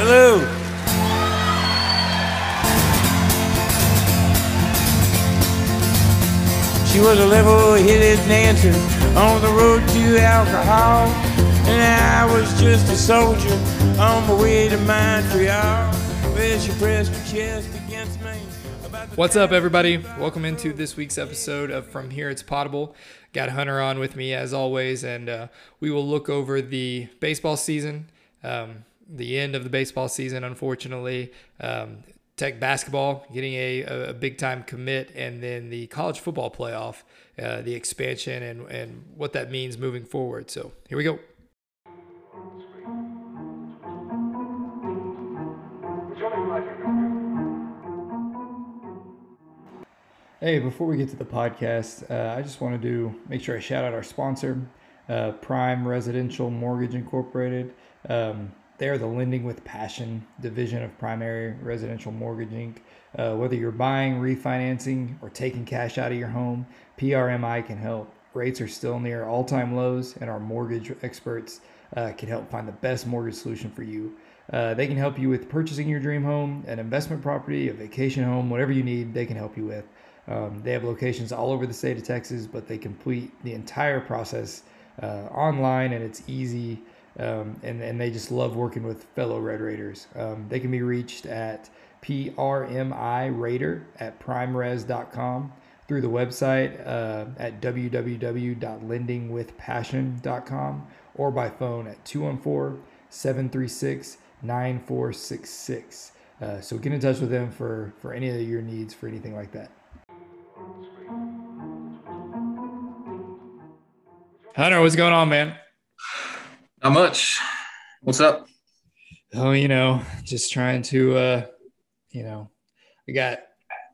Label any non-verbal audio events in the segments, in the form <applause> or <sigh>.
Hello. She was a level-headed dancer on the road to alcohol, and I was just a soldier on my way to Montreal. Where she pressed her chest against me. What's up, everybody? Welcome into this week's episode of From Here It's Possible. Got Hunter on with me as always, and uh, we will look over the baseball season, um, the end of the baseball season, unfortunately. Um, Tech basketball getting a, a big time commit, and then the college football playoff, uh, the expansion, and, and what that means moving forward. So here we go. Hey, before we get to the podcast, uh, I just want to do make sure I shout out our sponsor, uh, Prime Residential Mortgage Incorporated. Um, they are the lending with passion division of Primary Residential Mortgage Inc. Uh, whether you're buying, refinancing, or taking cash out of your home, PRMI can help. Rates are still near all-time lows, and our mortgage experts uh, can help find the best mortgage solution for you. Uh, they can help you with purchasing your dream home, an investment property, a vacation home, whatever you need, they can help you with. Um, they have locations all over the state of Texas, but they complete the entire process uh, online and it's easy. Um, and, and they just love working with fellow Red Raiders. Um, they can be reached at PRMI Raider at primeres.com through the website uh, at www.lendingwithpassion.com or by phone at 214 736 9466. Uh, so get in touch with them for, for any of your needs for anything like that. Hunter, what's going on, man? Not much. What's up? Oh, you know, just trying to, uh, you know, I got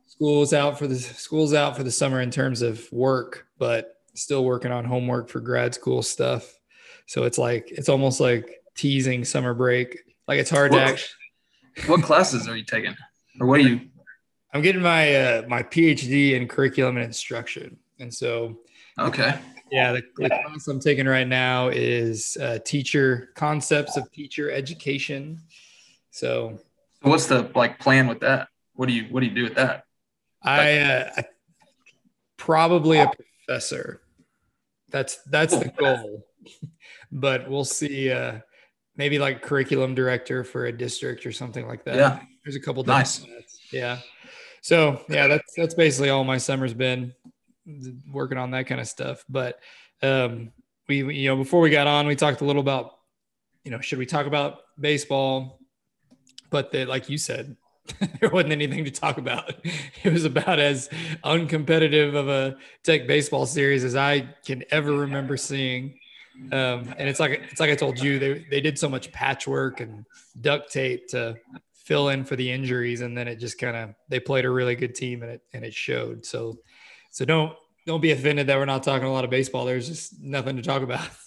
schools out for the schools out for the summer in terms of work, but still working on homework for grad school stuff. So it's like it's almost like teasing summer break. Like it's hard to actually. <laughs> What classes are you taking? Or what are you? I'm getting my uh, my PhD in curriculum and instruction, and so Okay. Yeah, the, the class I'm taking right now is uh, teacher concepts of teacher education. So So what's the like plan with that? What do you What do you do with that? I, uh, I probably a professor. That's that's the goal, <laughs> but we'll see. Uh, maybe like curriculum director for a district or something like that. Yeah. there's a couple. Nice. Yeah. So yeah, that's that's basically all my summer's been working on that kind of stuff. But um, we we- you know before we got on, we talked a little about you know should we talk about baseball, but the, like you said, <laughs> there wasn't anything to talk about. It was about as uncompetitive of a tech baseball series as I can ever remember seeing. Um, and it's like it's like I told you, they they did so much patchwork and duct tape to fill in for the injuries, and then it just kind of they played a really good team and it and it showed. So so don't don't be offended that we're not talking a lot of baseball. There's just nothing to talk about. <laughs>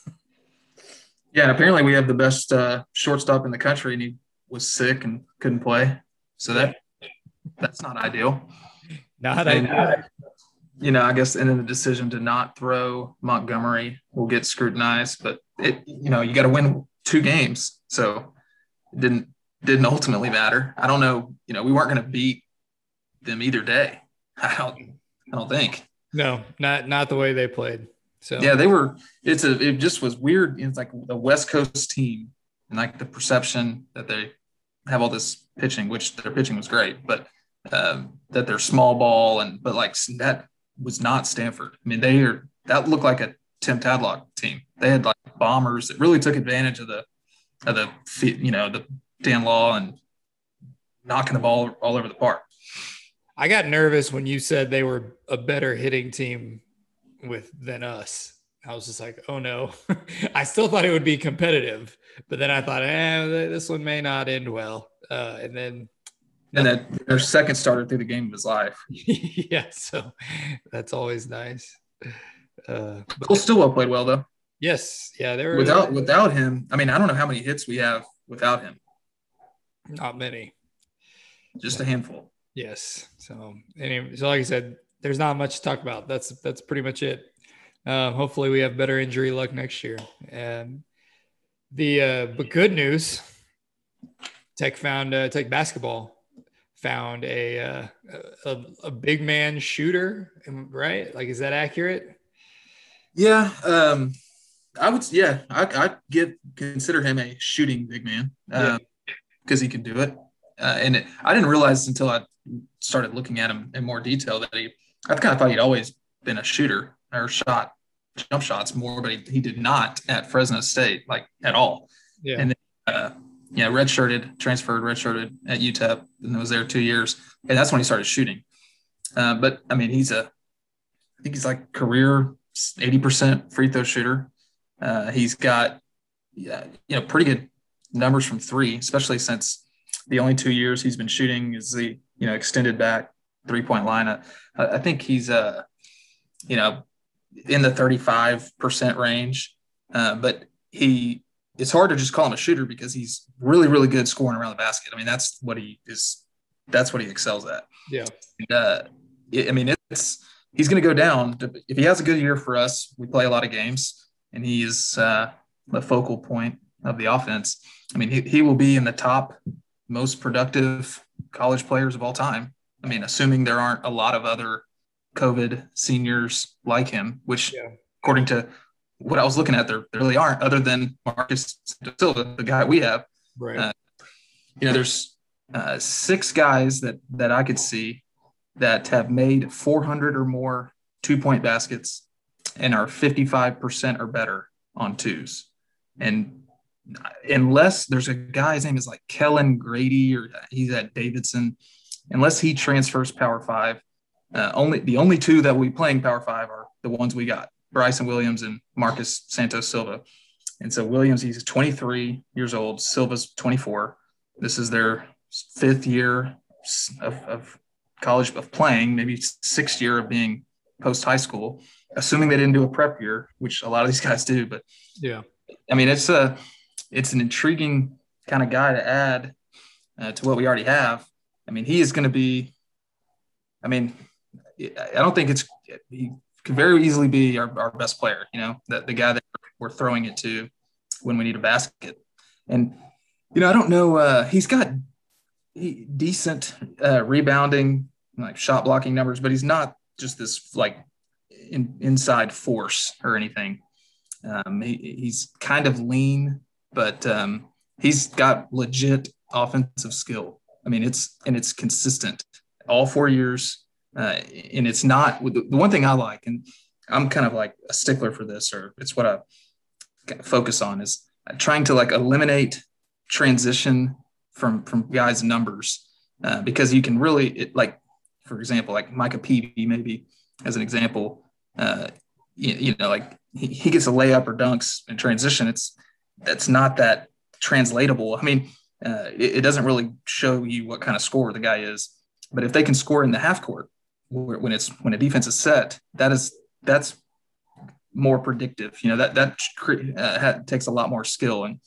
Yeah, and apparently we have the best uh, shortstop in the country, and he was sick and couldn't play. So that that's not ideal. Not And, I you know, I guess, and then the decision to not throw Montgomery will get scrutinized. But it, you know, you got to win two games, so it didn't didn't ultimately matter. I don't know. You know, we weren't going to beat them either day. <laughs> I don't. I don't think. no, not not the way they played. So Yeah, they were. It's a. It just was weird. It's like the West Coast team, and like the perception that they have all this pitching, which their pitching was great, but um, that they're small ball and but like that was not Stanford. I mean, they are. That looked like a Tim Tadlock team. They had like bombers that really took advantage of the of the you know the Dan Law and knocking the ball all over the park. I got nervous when you said they were a better hitting team with than us. I was just like, oh no. <laughs> I still thought it would be competitive, but then I thought, eh, this one may not end well. Uh, and then, And that their second starter threw the game of his life. yeah, so that's always nice. Uh, but Cole Stilwell played well though. yes, yeah, they were without without him, I mean, I don't know how many hits we have without him. not many. Just a handful. Yes. So anyway, so like I said, there's not much to talk about. That's that's pretty much it. Um, hopefully, we have better injury luck next year. And the uh, but good news, Tech found uh, Tech basketball found a, uh, a a big man shooter, right? Like, is that accurate? Yeah, um, I would. Yeah, I I get consider him a shooting big man because uh, yeah. he can do it. Uh, and it, I didn't realize until I started looking at him in more detail that he. I kind of thought he'd always been a shooter or shot jump shots more, but he, he did not at Fresno State like at all. Yeah. And then, uh, yeah, redshirted, transferred, redshirted at UTEP, and was there two years, and that's when he started shooting. Uh, but I mean, he's a, I think he's like career eighty percent free throw shooter. Uh, he's got, yeah, you know, pretty good numbers from three, especially since the only two years he's been shooting is the you know extended back three point line. I, I think he's uh, you know, in the thirty five percent range, uh, but he it's hard to just call him a shooter because he's really, really good scoring around the basket. I mean, that's what he is. That's what he excels at. Yeah. Uh, it, I mean, it's he's going to go down. If he has a good year for us, we play a lot of games, and he is uh, the focal point of the offense. I mean, he, he will be in the top most productive college players of all time. I mean, assuming there aren't a lot of other COVID seniors like him, which, yeah. according to what I was looking at, there, there really aren't, other than Marcus Silva, the guy we have. Right. Uh, you know, there's uh, six guys that that I could see that have made 400 or more two point baskets and are 55% or better on twos. And unless there's a guy, his name is like Kellan Grady, or he's at Davidson, unless he transfers Power Five, uh, only the only two that we playing Power Five are the ones we got. Bryson Williams and Marcus Santos Silva. And so Williams, he's 23 years old. Silva's 24. This is their fifth year of, of college of playing, maybe sixth year of being post high school, assuming they didn't do a prep year, which a lot of these guys do. But yeah, I mean, it's a it's an intriguing kind of guy to add uh, to what we already have. I mean, he is going to be. I mean, I don't think it's he could very easily be our, our best player, you know, the, the guy that we're throwing it to when we need a basket. And, you know, I don't know, uh, he's got decent uh, rebounding, like shot blocking numbers, but he's not just this like in, inside force or anything. Um, he, he's kind of lean, but um, he's got legit offensive skill. I mean, it's and it's consistent all four years uh, and it's not the, one thing I like, and I'm kind of like a stickler for this, or it's what I focus on is trying to like eliminate transition from from guys' numbers uh, because you can really it, like, for example, like Micah Peavy maybe as an example, uh, you, you know, like he, he gets a layup or dunks in transition. It's that's not that translatable. I mean, uh, it, it, doesn't really show you what kind of score the guy is. But if they can score in the half court, when it's when a defense is set, that is that's more predictive. You know that that uh, takes a lot more skill. And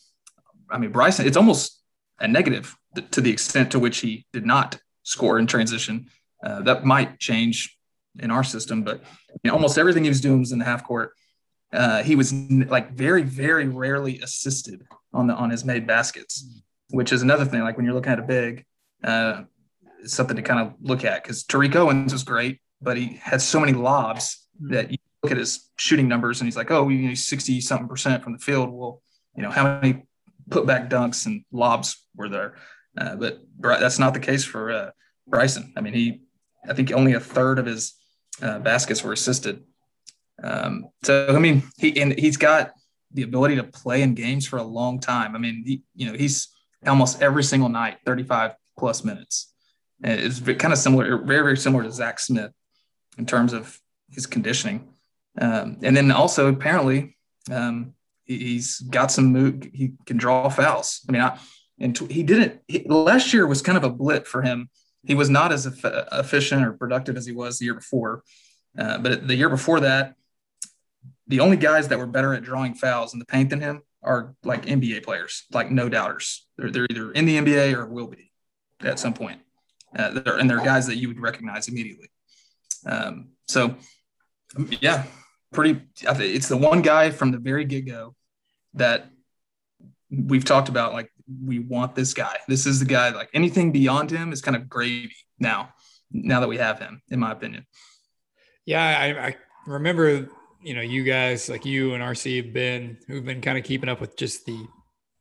I mean Bryson, it's almost a negative to the extent to which he did not score in transition. Uh, that might change in our system, but you know, almost everything he was doing was in the half court. Uh, he was like very, very rarely assisted on the on his made baskets, which is another thing. Like when you're looking at a big, uh, something to kind of look at because Tariq Owens was great, but he had so many lobs mm-hmm. that you look at his shooting numbers and he's like, oh, you know, 60 something percent from the field. Well, you know, how many putback dunks and lobs were there? Uh, but that's not the case for uh, Bryson. I mean, he, I think only a third of his uh, baskets were assisted. Um, so, I mean, he, and he's got the ability to play in games for a long time. I mean, he, you know, he's almost every single night, 35 plus minutes. It's kind of similar, very, very similar to Zach Smith in terms of his conditioning. Um, and then also, apparently, um, he, has got some move. He can draw fouls. I mean, I, and he didn't. He, last year was kind of a blip for him. He was not as efficient or productive as he was the year before. Uh, but the year before that, the only guys that were better at drawing fouls in the paint than him are like NBA players, like no doubters. They're, they're either in the NBA or will be at some point. Uh, and they're guys that you would recognize immediately. Um, so, yeah, pretty. It's the one guy from the very get go that we've talked about like we want this guy. This is the guy. Like anything beyond him is kind of gravy now. Now that we have him, in my opinion. Yeah, I, I remember. You know, you guys like you and RC have been who've been kind of keeping up with just the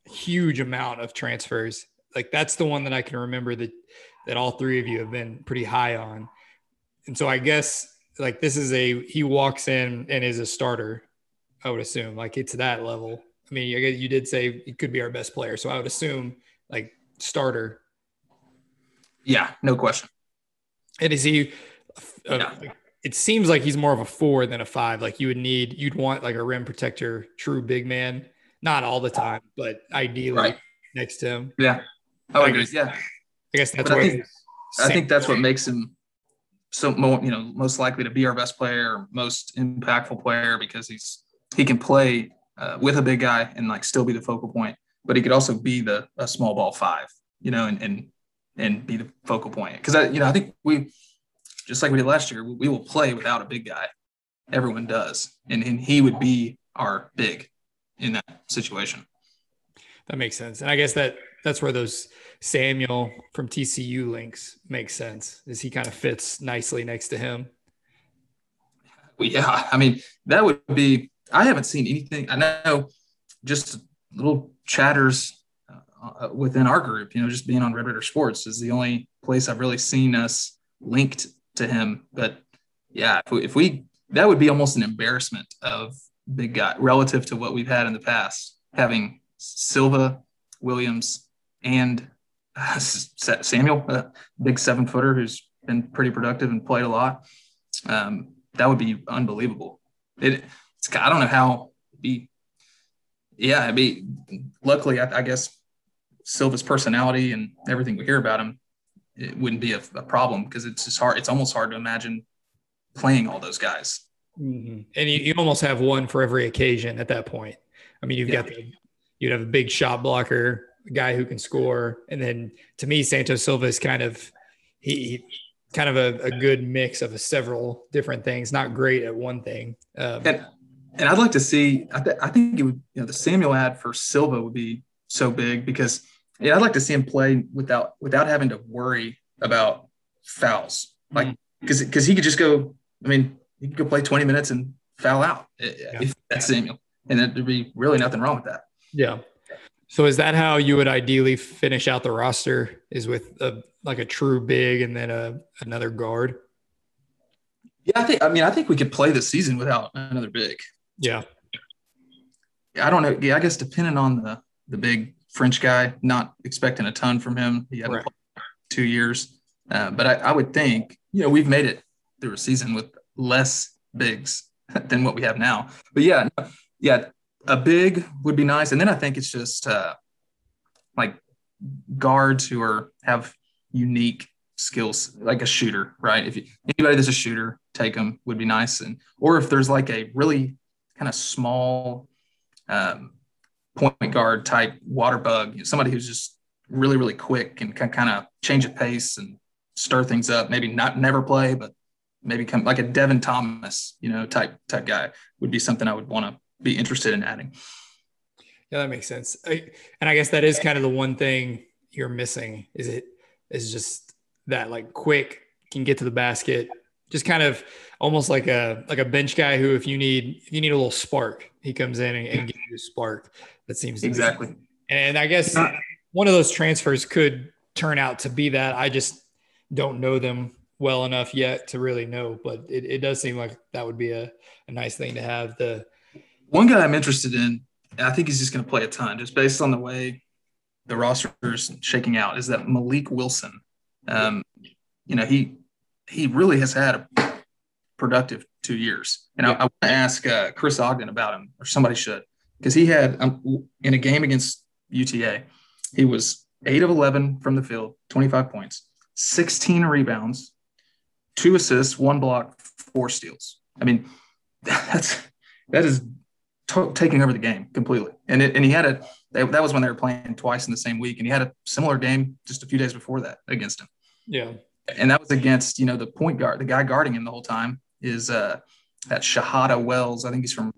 huge amount of transfers. Like that's the one that I can remember that that all three of you have been pretty high on. And so I guess like this is a he walks in and is a starter. I would assume like it's that level. I mean, you did say he could be our best player, so I would assume like starter. Yeah, no question. And is he? Yeah. It seems like he's more of a four than a five. Like you would need, you'd want like a rim protector, true big man. Not all the time, but ideally right. next to him. Yeah, I would agree. Yeah, I guess that's what I think, I think that's what makes him so more, you know, most likely to be our best player, most impactful player because he's he can play uh, with a big guy and like still be the focal point, but he could also be the a small ball five, you know, and and and be the focal point. Because I, you know, I think we just like we did last year, we will play without a big guy. Everyone does, and and he would be our big in that situation. That makes sense, and I guess that that's where those Samuel from TCU links make sense. Is he kind of fits nicely next to him? Well, yeah, I mean that would be I haven't seen anything. I know just little chatters uh, within our group. You know, just being on Red Raider Sports is the only place I've really seen us linked to him. But yeah, if we, if we that would be almost an embarrassment of big guy relative to what we've had in the past, having Silva, Williams, and uh, Samuel, a big seven footer who's been pretty productive and played a lot. Um, that would be unbelievable. It it's I don't know how be yeah, I mean luckily I, I, guess Silva's personality and everything we hear about him, it wouldn't be a, a problem because it's just hard, it's almost hard to imagine playing all those guys. Mm-hmm. And you, you almost have one for every occasion at that point. I mean, you've yeah. got the you'd have a big shot blocker, a guy who can score, and then to me, Santos Silva is kind of he kind of a, a good mix of several different things. Not great at one thing. Um, and and I'd like to see. I, th- I think it would. You know, the Samuel add for Silva would be so big because yeah, I'd like to see him play without without having to worry about fouls. Like because mm-hmm. because he could just go. I mean, he could go play twenty minutes and foul out yeah. if that's Samuel, and there'd be really nothing wrong with that. Yeah. So is that how you would ideally finish out the roster? Is with a like a true big and then a another guard? Yeah, I think. I mean, I think we could play the season without another big. Yeah. I don't know. Yeah, I guess depending on the the big French guy, not expecting a ton from him. He had right. two years, uh, but I, I, would think you know we've made it through a season with less bigs <laughs> than what we have now. But yeah, yeah, a big would be nice, and then I think it's just uh, like guards who are have unique skills, like a shooter, right? If you, anybody that's a shooter, take them would be nice, and or if there's like a really kind of small um, point guard type water bug, somebody who's just really, really quick and can kind of change the pace and stir things up. Maybe not never play, but maybe come like a Devin Thomas, you know, type type guy would be something I would want to be interested in adding. Yeah, that makes sense. I, and I guess that is kind of the one thing you're missing is it is just that like quick can get to the basket, just kind of almost like a like a bench guy who if you need if you need a little spark, he comes in and, and gives you a spark. That seems exactly. And I guess one of those transfers could turn out to be that. I just don't know them well enough yet to really know, but it, it does seem like that would be a, a nice thing to have. The one guy I'm interested in, I think he's just going to play a ton just based on the way the roster is shaking out, is that Malik Wilson. Um, you know, he he really has had a productive two years. And yeah. I, I, want to ask uh, Chris Ogden about him, or somebody should, because he had um, in a game against UTA, he was eight of 11 from the field, 25 points, 16 rebounds, two assists, one block, four steals. I mean, <laughs> that's that is t- taking over the game completely. And it, and he had a that was when they were playing twice in the same week, and he had a similar game just a few days before that against him. Yeah, and that was against you know the point guard, the guy guarding him the whole time is uh that Shahada Wells. I think he's from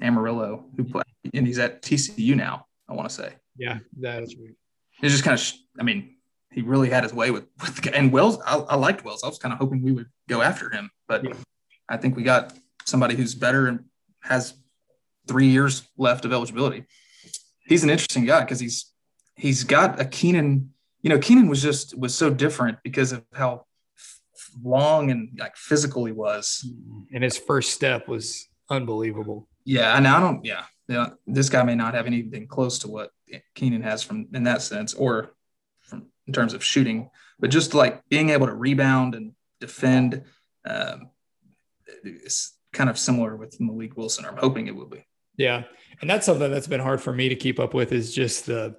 Amarillo, who play, and he's at TCU now. I want to say. Yeah, that's right. It's just kind of, I mean, he really had his way with, with and Wells. I, I liked Wells. I was kind of hoping we would go after him, but yeah. I think we got somebody who's better and has three years left of eligibility. He's an interesting guy because he's he's got a Keenan. You know, Keenan was just was so different because of how long and like physical he was. Mm-hmm. And his first step was unbelievable. Yeah, and I don't. Yeah, yeah. This guy may not have anything close to what Keenan has from in that sense, or from in terms of shooting, but just like being able to rebound and defend. Um, it's kind of similar with Malik Wilson. I'm hoping it will be. Yeah, and that's something that's been hard for me to keep up with. Is just the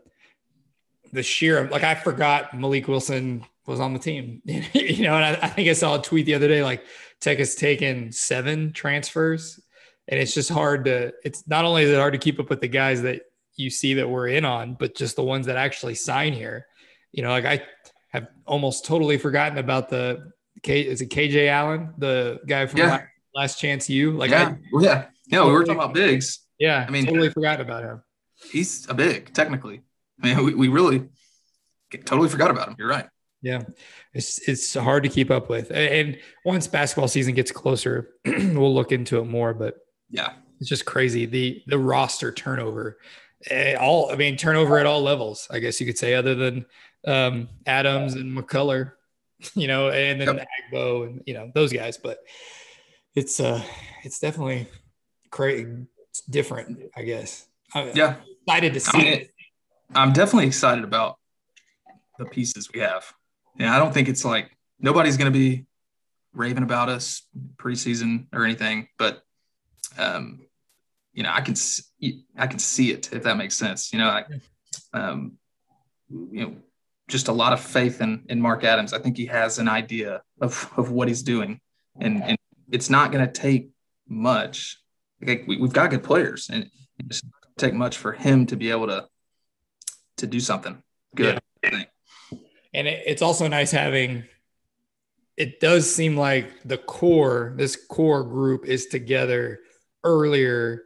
the sheer like I forgot Malik Wilson was on the team. <laughs> you know, and I, I, think I saw a tweet the other day like Tech has taken seven transfers, and it's just hard to. It's not only is it hard to keep up with the guys that you see that we're in on, but just the ones that actually sign here. You know, like I have almost totally forgotten about the K. Is it KJ Allen, the guy from yeah. Last Chance U? Like, yeah, I, yeah, yeah. We were talking about bigs. Yeah, I mean, totally forgot about him. He's a big, technically. I mean, we, we really totally forgot about him. You're right. Yeah, it's it's hard to keep up with. And once basketball season gets closer, <clears throat> we'll look into it more. But yeah, it's just crazy the the roster turnover. Eh, all I mean, turnover at all levels. I guess you could say, other than um, Adams and McCullar, <laughs> you know, and then yep. Agbo and you know those guys. But it's uh, it's definitely crazy. It's different, I guess. I'm yeah, excited to see I mean, it. I'm definitely excited about the pieces we have. Yeah, I don't think it's like nobody's going to be raving about us preseason or anything, but um, you know, I can see, I can see it if that makes sense. You know, I, um, you know, just a lot of faith in in Mark Adams. I think he has an idea of of what he's doing, and and it's not going to take much. Like we, have got good players, and it's not going to take much for him to be able to to do something good. Yeah and it, it's also nice having it does seem like the core this core group is together earlier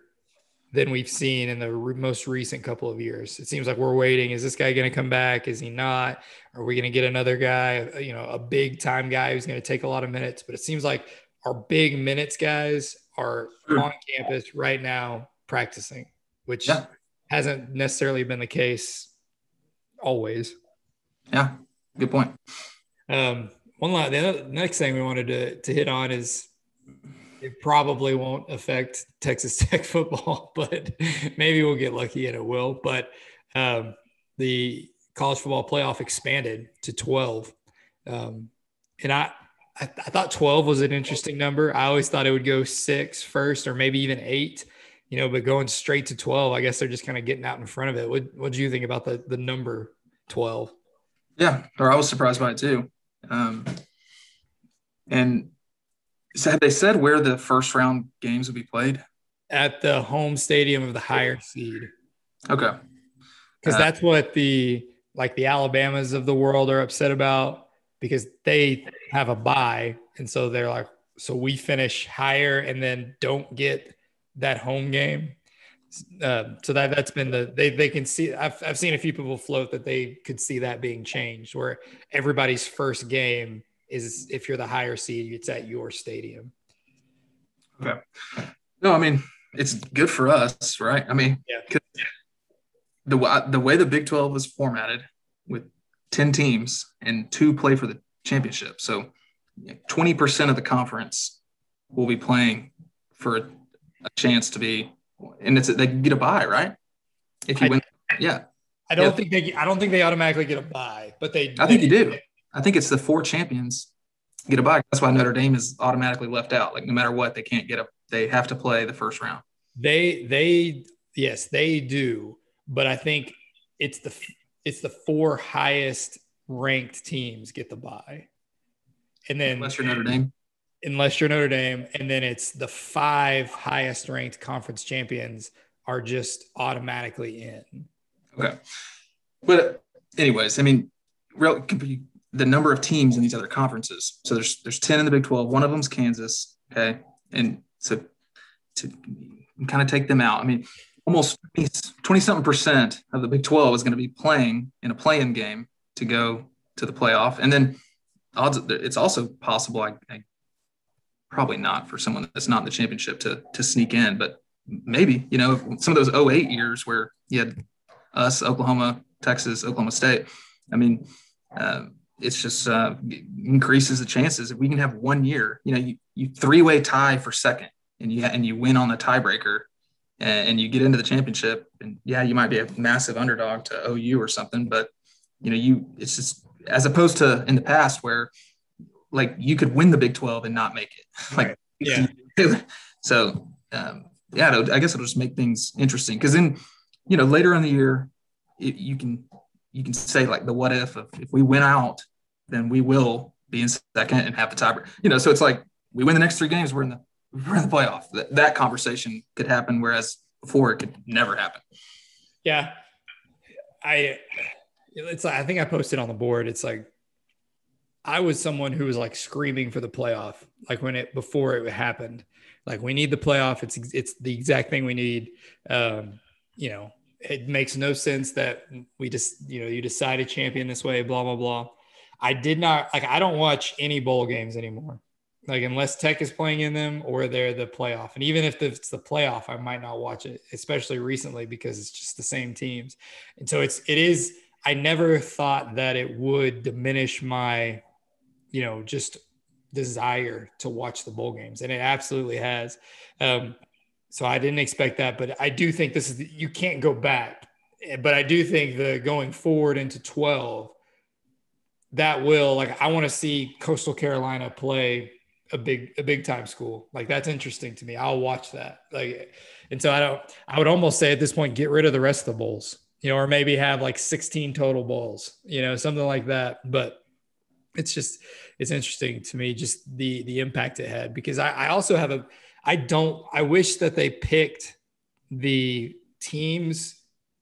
than we've seen in the re- most recent couple of years. It seems like we're waiting. Is this guy going to come back? Is he not? Are we going to get another guy you know a big time guy who's going to take a lot of minutes? But it seems like our big minutes guys are on campus right now practicing which yeah. hasn't necessarily been the case always. Yeah Good point. Um, one last, the other, next thing we wanted to, to hit on is it probably won't affect Texas <laughs> Tech football, but maybe we'll get lucky and it will. But um, the college football playoff expanded to 12. Um, and I, I, I, thought 12 was an interesting number. I always thought it would go six first or maybe even eight, you know, but going straight to 12, I guess they're just kind of getting out in front of it. What what do you think about the, the number 12? Yeah, or I was surprised by it too. Um, and so have they said where the first round games will be played? At the home stadium of the higher seed. Okay. Because uh, that's what the like the Alabamas of the world are upset about because they have a bye. And so they're like, so we finish higher and then don't get that home game. Uh, so that that's been the they they can see. I've I've seen a few people float that they could see that being changed, where everybody's first game is if you're the higher seed, it's at your stadium. Okay. No, I mean it's good for us, right? I mean, yeah. the the way the Big Twelve was formatted with ten teams and two play for the championship, so twenty percent of the conference will be playing for a, a chance to be and it's they get a bye, right? If you I, win, yeah. I don't yeah. think they. I don't think they automatically get a bye, but they. I think you do. I think it's the four champions get a bye. That's why Notre Dame is automatically left out. Like no matter what, they can't get a. They have to play the first round. They they yes they do, but I think it's the it's the four highest ranked teams get the bye, and then unless you're Notre Dame unless you're Notre Dame, and then it's the five highest ranked conference champions are just automatically in. Okay, but anyways, I mean, real the number of teams in these other conferences. So there's there's ten in the Big Twelve. One of them's Kansas. Okay, and so to kind of take them out. I mean, almost 20 something percent of the Big 12 is going to be playing in a playing game to go to the playoff. And then odds it's also possible, I, I, probably not for someone that's not in the championship to, to sneak in, but maybe, you know, some of those 08 years where you had us, Oklahoma, Texas, Oklahoma State. I mean, uh, it's just uh, increases the chances if we can have one year, you know, you, you three way tie for second and you, and you win on the tiebreaker and, and you get into the championship and yeah, you might be a massive underdog to OU or something, but you know, you, it's just as opposed to in the past where like you could win the Big 12 and not make it. <laughs> like, yeah. <laughs> so, um, yeah, I guess it'll just make things interesting because then, you know, later in the year, it, you can you can say like the what if of if we win out, then we will be in second and have the tiebreaker. You know, so it's like we win the next three games, we're in the we're in the playoff. That, that conversation could happen, whereas before it could never happen. Yeah, I it's like I think I posted on the board. It's like I was someone who was like screaming for the playoff, like when it before it happened. Like we need the playoff. It's it's the exact thing we need. Um, you know, it makes no sense that we just you know you decide a champion this way. Blah blah blah. I did not like. I don't watch any bowl games anymore. Like unless Tech is playing in them or they're the playoff, and even if it's the playoff, I might not watch it, especially recently because it's just the same teams. And so it's it is. I never thought that it would diminish my, you know, just desire to watch the bowl games, and it absolutely has. Um, so I didn't expect that, but I do think this is you can't go back. Eh, but I do think the going forward into twelve, that will like I want to see Coastal Carolina play a big a big time school. Like that's interesting to me. I'll watch that. Like, and so I don't. I would almost say at this point, get rid of the rest of the bowls. You know, or maybe have like 16 total bowls. You know, something like that. But it's just it's interesting to me just the the impact it had because I, I also have a I don't I wish that they picked the teams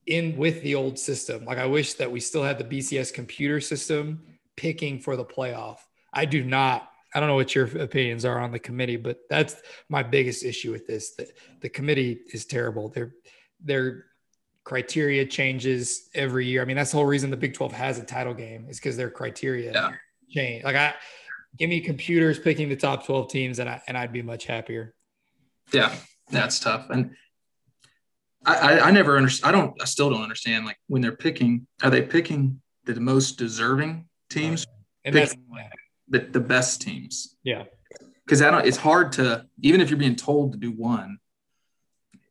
in with the old system. Like I wish that we still had the BCS computer system picking for the playoff. I do not I don't know what your opinions are on the committee, but that's my biggest issue with this. The, the committee is terrible. Their their criteria changes every year. I mean, that's the whole reason the Big 12 has a title game is because their criteria yeah change. Like I give me computers picking the top 12 teams and I and I'd be much happier. Yeah, that's tough. And I, I, I never understand. I don't, I still don't understand. Like when they're picking, are they picking the most deserving teams? And that's the, the best teams. Yeah. Cause I don't, it's hard to, even if you're being told to do one,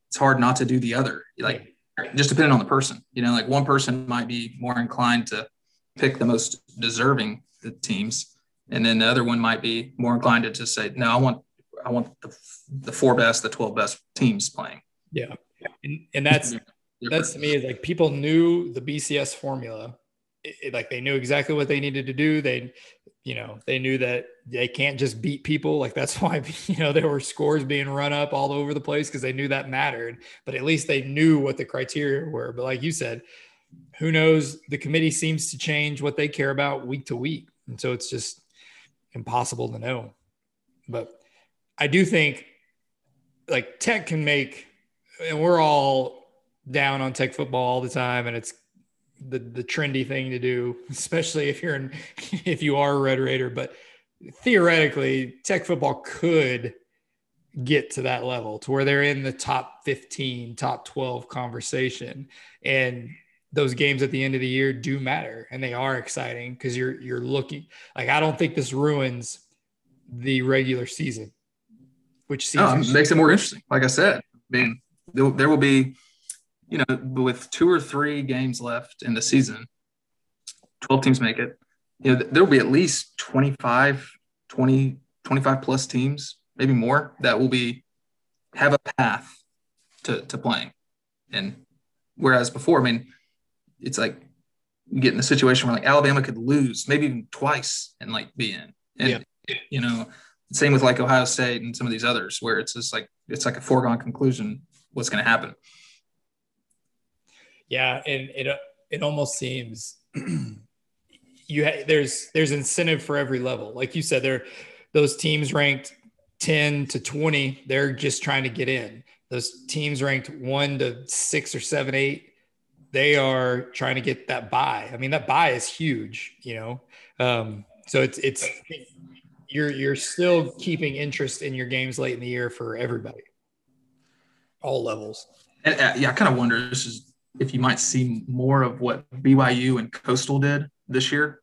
it's hard not to do the other. Like just depending on the person, you know, like one person might be more inclined to pick the most deserving the teams, and then the other one might be more inclined to just say, "No, I want I want the the four best, the twelve best teams playing." Yeah, and, and that's that's to me is like people knew the BCS formula, it, it, like they knew exactly what they needed to do. They, you know, they knew that they can't just beat people. Like that's <laughs> why you know there were scores being run up all over the place because they knew that mattered. But at least they knew what the criteria were. But like you said, who knows? The committee seems to change what they care about week to week. And so it's just impossible to know. But I do think like tech can make, and we're all down on tech football all the time, and it's the the trendy thing to do, especially if you're in <laughs> if you are a red raider. But theoretically, tech football could get to that level to where they're in the top 15, top 12 conversation. And those games at the end of the year do matter and they are exciting because you're you're looking like I don't think this ruins the regular season, which seems no, makes it more interesting. Like I said, I mean, there, there will be, you know, with two or three games left in the season, 12 teams make it. You know, there will be at least 25, 20, 25 plus teams, maybe more, that will be have a path to, to playing. And whereas before, I mean, it's like you get in a situation where like Alabama could lose maybe even twice and like be in. And yeah. you know, same with like Ohio State and some of these others where it's just like it's like a foregone conclusion what's going to happen. Yeah, and it it almost seems <clears throat> you ha- there's there's incentive for every level. Like you said, there those teams ranked 10 to 20, they're just trying to get in those teams ranked one to six or seven, eight, they are trying to get that bye. I mean, that bye is huge, you know. Um, so it's it's you're you're still keeping interest in your games late in the year for everybody, all levels. And uh, yeah, I kind of wonder this is if you might see more of what BYU and Coastal did this year,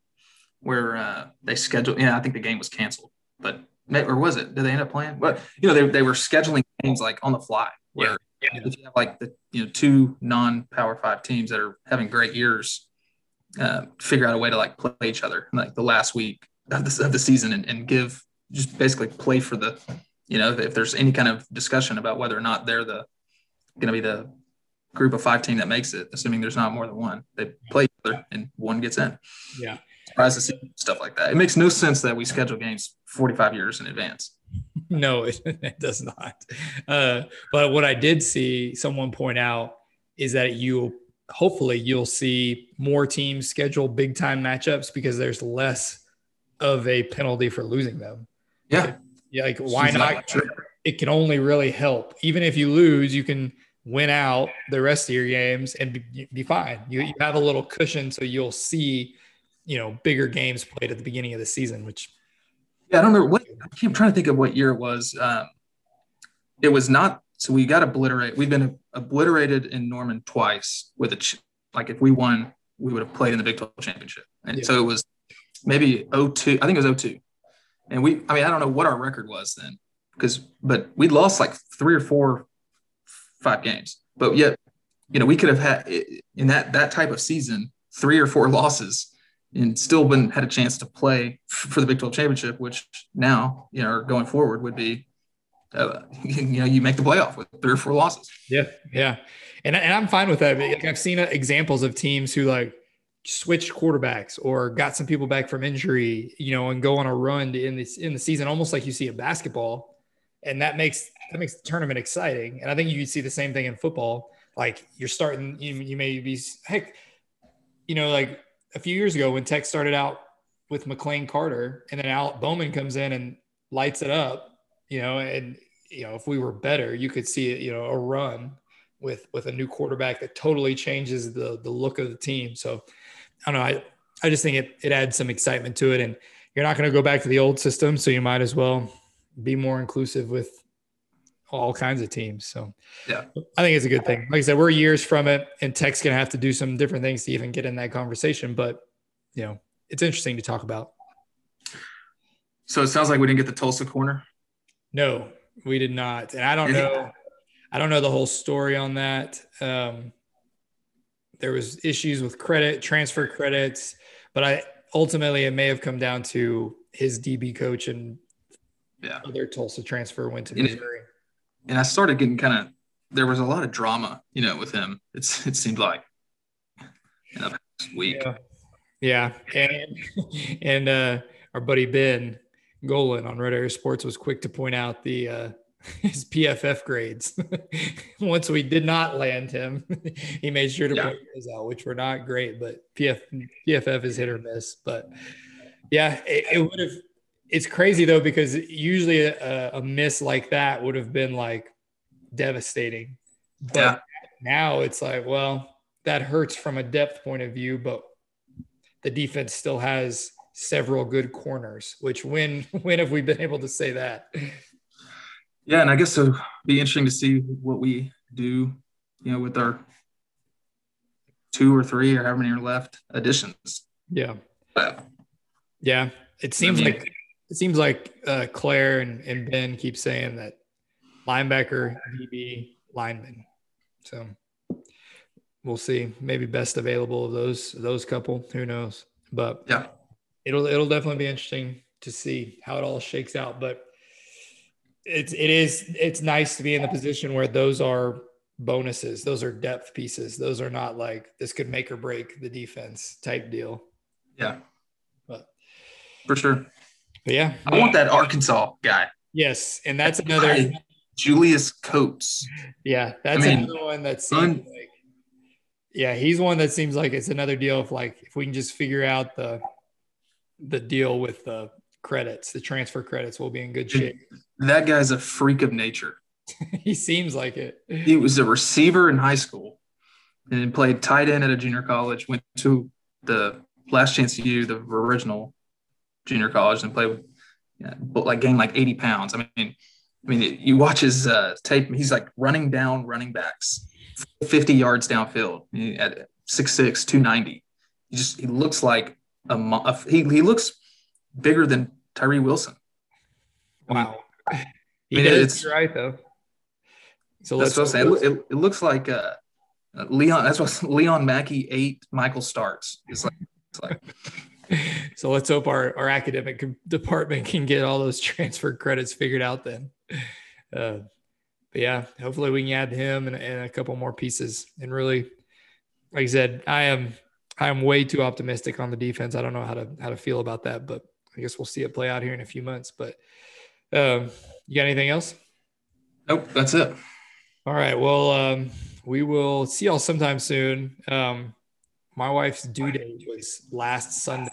where uh, they scheduled. Yeah, I think the game was canceled, but or was it? Did they end up playing? But you know, they, they were scheduling games like on the fly. Where yeah. Yeah. if you have like the you know two non-power five teams that are having great years, uh, figure out a way to like play each other like the last week of the, of the season and, and give just basically play for the you know if there's any kind of discussion about whether or not they're the going to be the group of five team that makes it, assuming there's not more than one. They play each other and one gets in. Yeah. Surprised to see stuff like that. It makes no sense that we schedule games 45 years in advance. <laughs> No, it, it does not. Uh, but what I did see someone point out is that you hopefully you'll see more teams schedule big time matchups because there's less of a penalty for losing them. Yeah. Yeah. Like why not? It can only really help. Even if you lose, you can win out the rest of your games and be, be fine. You, you have a little cushion, so you'll see, you know, bigger games played at the beginning of the season. Which, yeah, I don't know what I'm trying to think of what year it was. Um, it was not. So we got obliterated. We've been obliterated in Norman twice with a like if we won, we would have played in the Big 12 championship. And yeah. so it was maybe 02. I think it was 02. And we, I mean, I don't know what our record was then because, but we lost like three or four five games. But yet, you know, we could have had in that that type of season three or four <laughs> losses and still been had a chance to play for the Big 12 championship, which now, you know, going forward would be, uh, <laughs> you know, you make the playoff with three or four losses. Yeah. Yeah. And, and I'm fine with that. I've seen examples of teams who like switched quarterbacks or got some people back from injury, you know, and go on a run in this in the season, almost like you see a basketball. And that makes that makes the tournament exciting. And I think you see the same thing in football. Like you're starting, you, you may be heck, you know, like a few years ago when Tech started out with McLane Carter, and then Alec Bowman comes in and lights it up. You know, and you know if we were better, you could see it. You know, a run with with a new quarterback that totally changes the the look of the team. So I don't know. I I just think it it adds some excitement to it, and you're not going to go back to the old system, so you might as well be more inclusive with all kinds of teams. So yeah, I think it's a good thing. Like I said, we're years from it, and Tech's gonna have to do some different things to even get in that conversation. But you know, it's interesting to talk about. So it sounds like we didn't get the Tulsa corner. No, we did not, and I don't know. I don't know the whole story on that. Um, there was issues with credit, transfer credits, but I ultimately it may have come down to his DB coach and yeah. other Tulsa transfer went to Missouri and I started getting kind of there was a lot of drama, you know, with him. It's it seemed like in the past week. Yeah, yeah. and <laughs> and uh, our buddy Ben Golan on Red Raider Sports was quick to point out the uh, <laughs> his PFF grades. <laughs> Once we did not land him, <laughs> he made sure to yeah. point those out, which were not great. But PF, PFF is hit or miss. But yeah, it, it would have it's crazy though because usually a, a, miss like that would have been like devastating. But yeah. now it's like, well, that hurts from a depth point of view, but the defense still has several good corners. Which when when have we been able to say that? Yeah, and I guess it'll be interesting to see what we do, you know, with our two or three or however many are left additions. Yeah. But, yeah. It seems I mean, like it seems like uh, Claire and, and Ben keep saying that linebacker, DB, lineman. So we'll see. Maybe best available of those those couple. Who knows? But yeah, it'll it'll definitely be interesting to see how it all shakes out. But it's it is it's nice to be in the position where those are bonuses. Those are depth pieces. Those are not like this could make or break the defense type deal. Yeah. But for sure. But yeah, I want that Arkansas guy. Yes, and that's another Julius Coates. Yeah, that's I mean, another one that seems un- like. Yeah, he's one that seems like it's another deal. If like if we can just figure out the the deal with the credits, the transfer credits, we'll be in good shape. That guy's a freak of nature <laughs> he seems like it. He was a receiver in high school and played tight end at a junior college. Went to the last chance U, the original junior college, and played, yeah, but like gained like 80 pounds. I mean, I mean, you watch his uh, tape. He's like running down running backs, 50 yards downfield at 6'6", 290. He just he looks like a, a he he looks bigger than Tyree Wilson. Wow. He I mean, <laughs> it's right though. So that's what I'm saying. It, it, it, looks like uh, Leon. That's what <laughs> Leon Mackey ate Michael Starts. It's like, it's like. <laughs> so let's hope our, our academic department can get all those transfer credits figured out then. Uh, but yeah, hopefully we can add him and, and a couple more pieces. And really, like I said, I am I am way too optimistic on the defense. I don't know how to how to feel about that, but I guess we'll see it play out here in a few months. But um, you got anything else? Nope, that's it. All right. Well, um, we will see y'all sometime soon. Um, my wife's due date was last Sunday.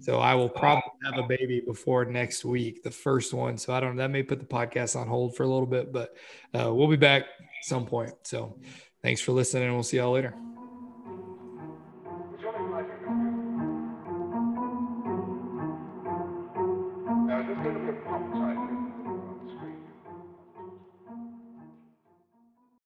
So I will probably have a baby before next week, the first one. So I don't know. That may put the podcast on hold for a little bit, but uh, we'll be back some point. So thanks for listening, and we'll see y'all later.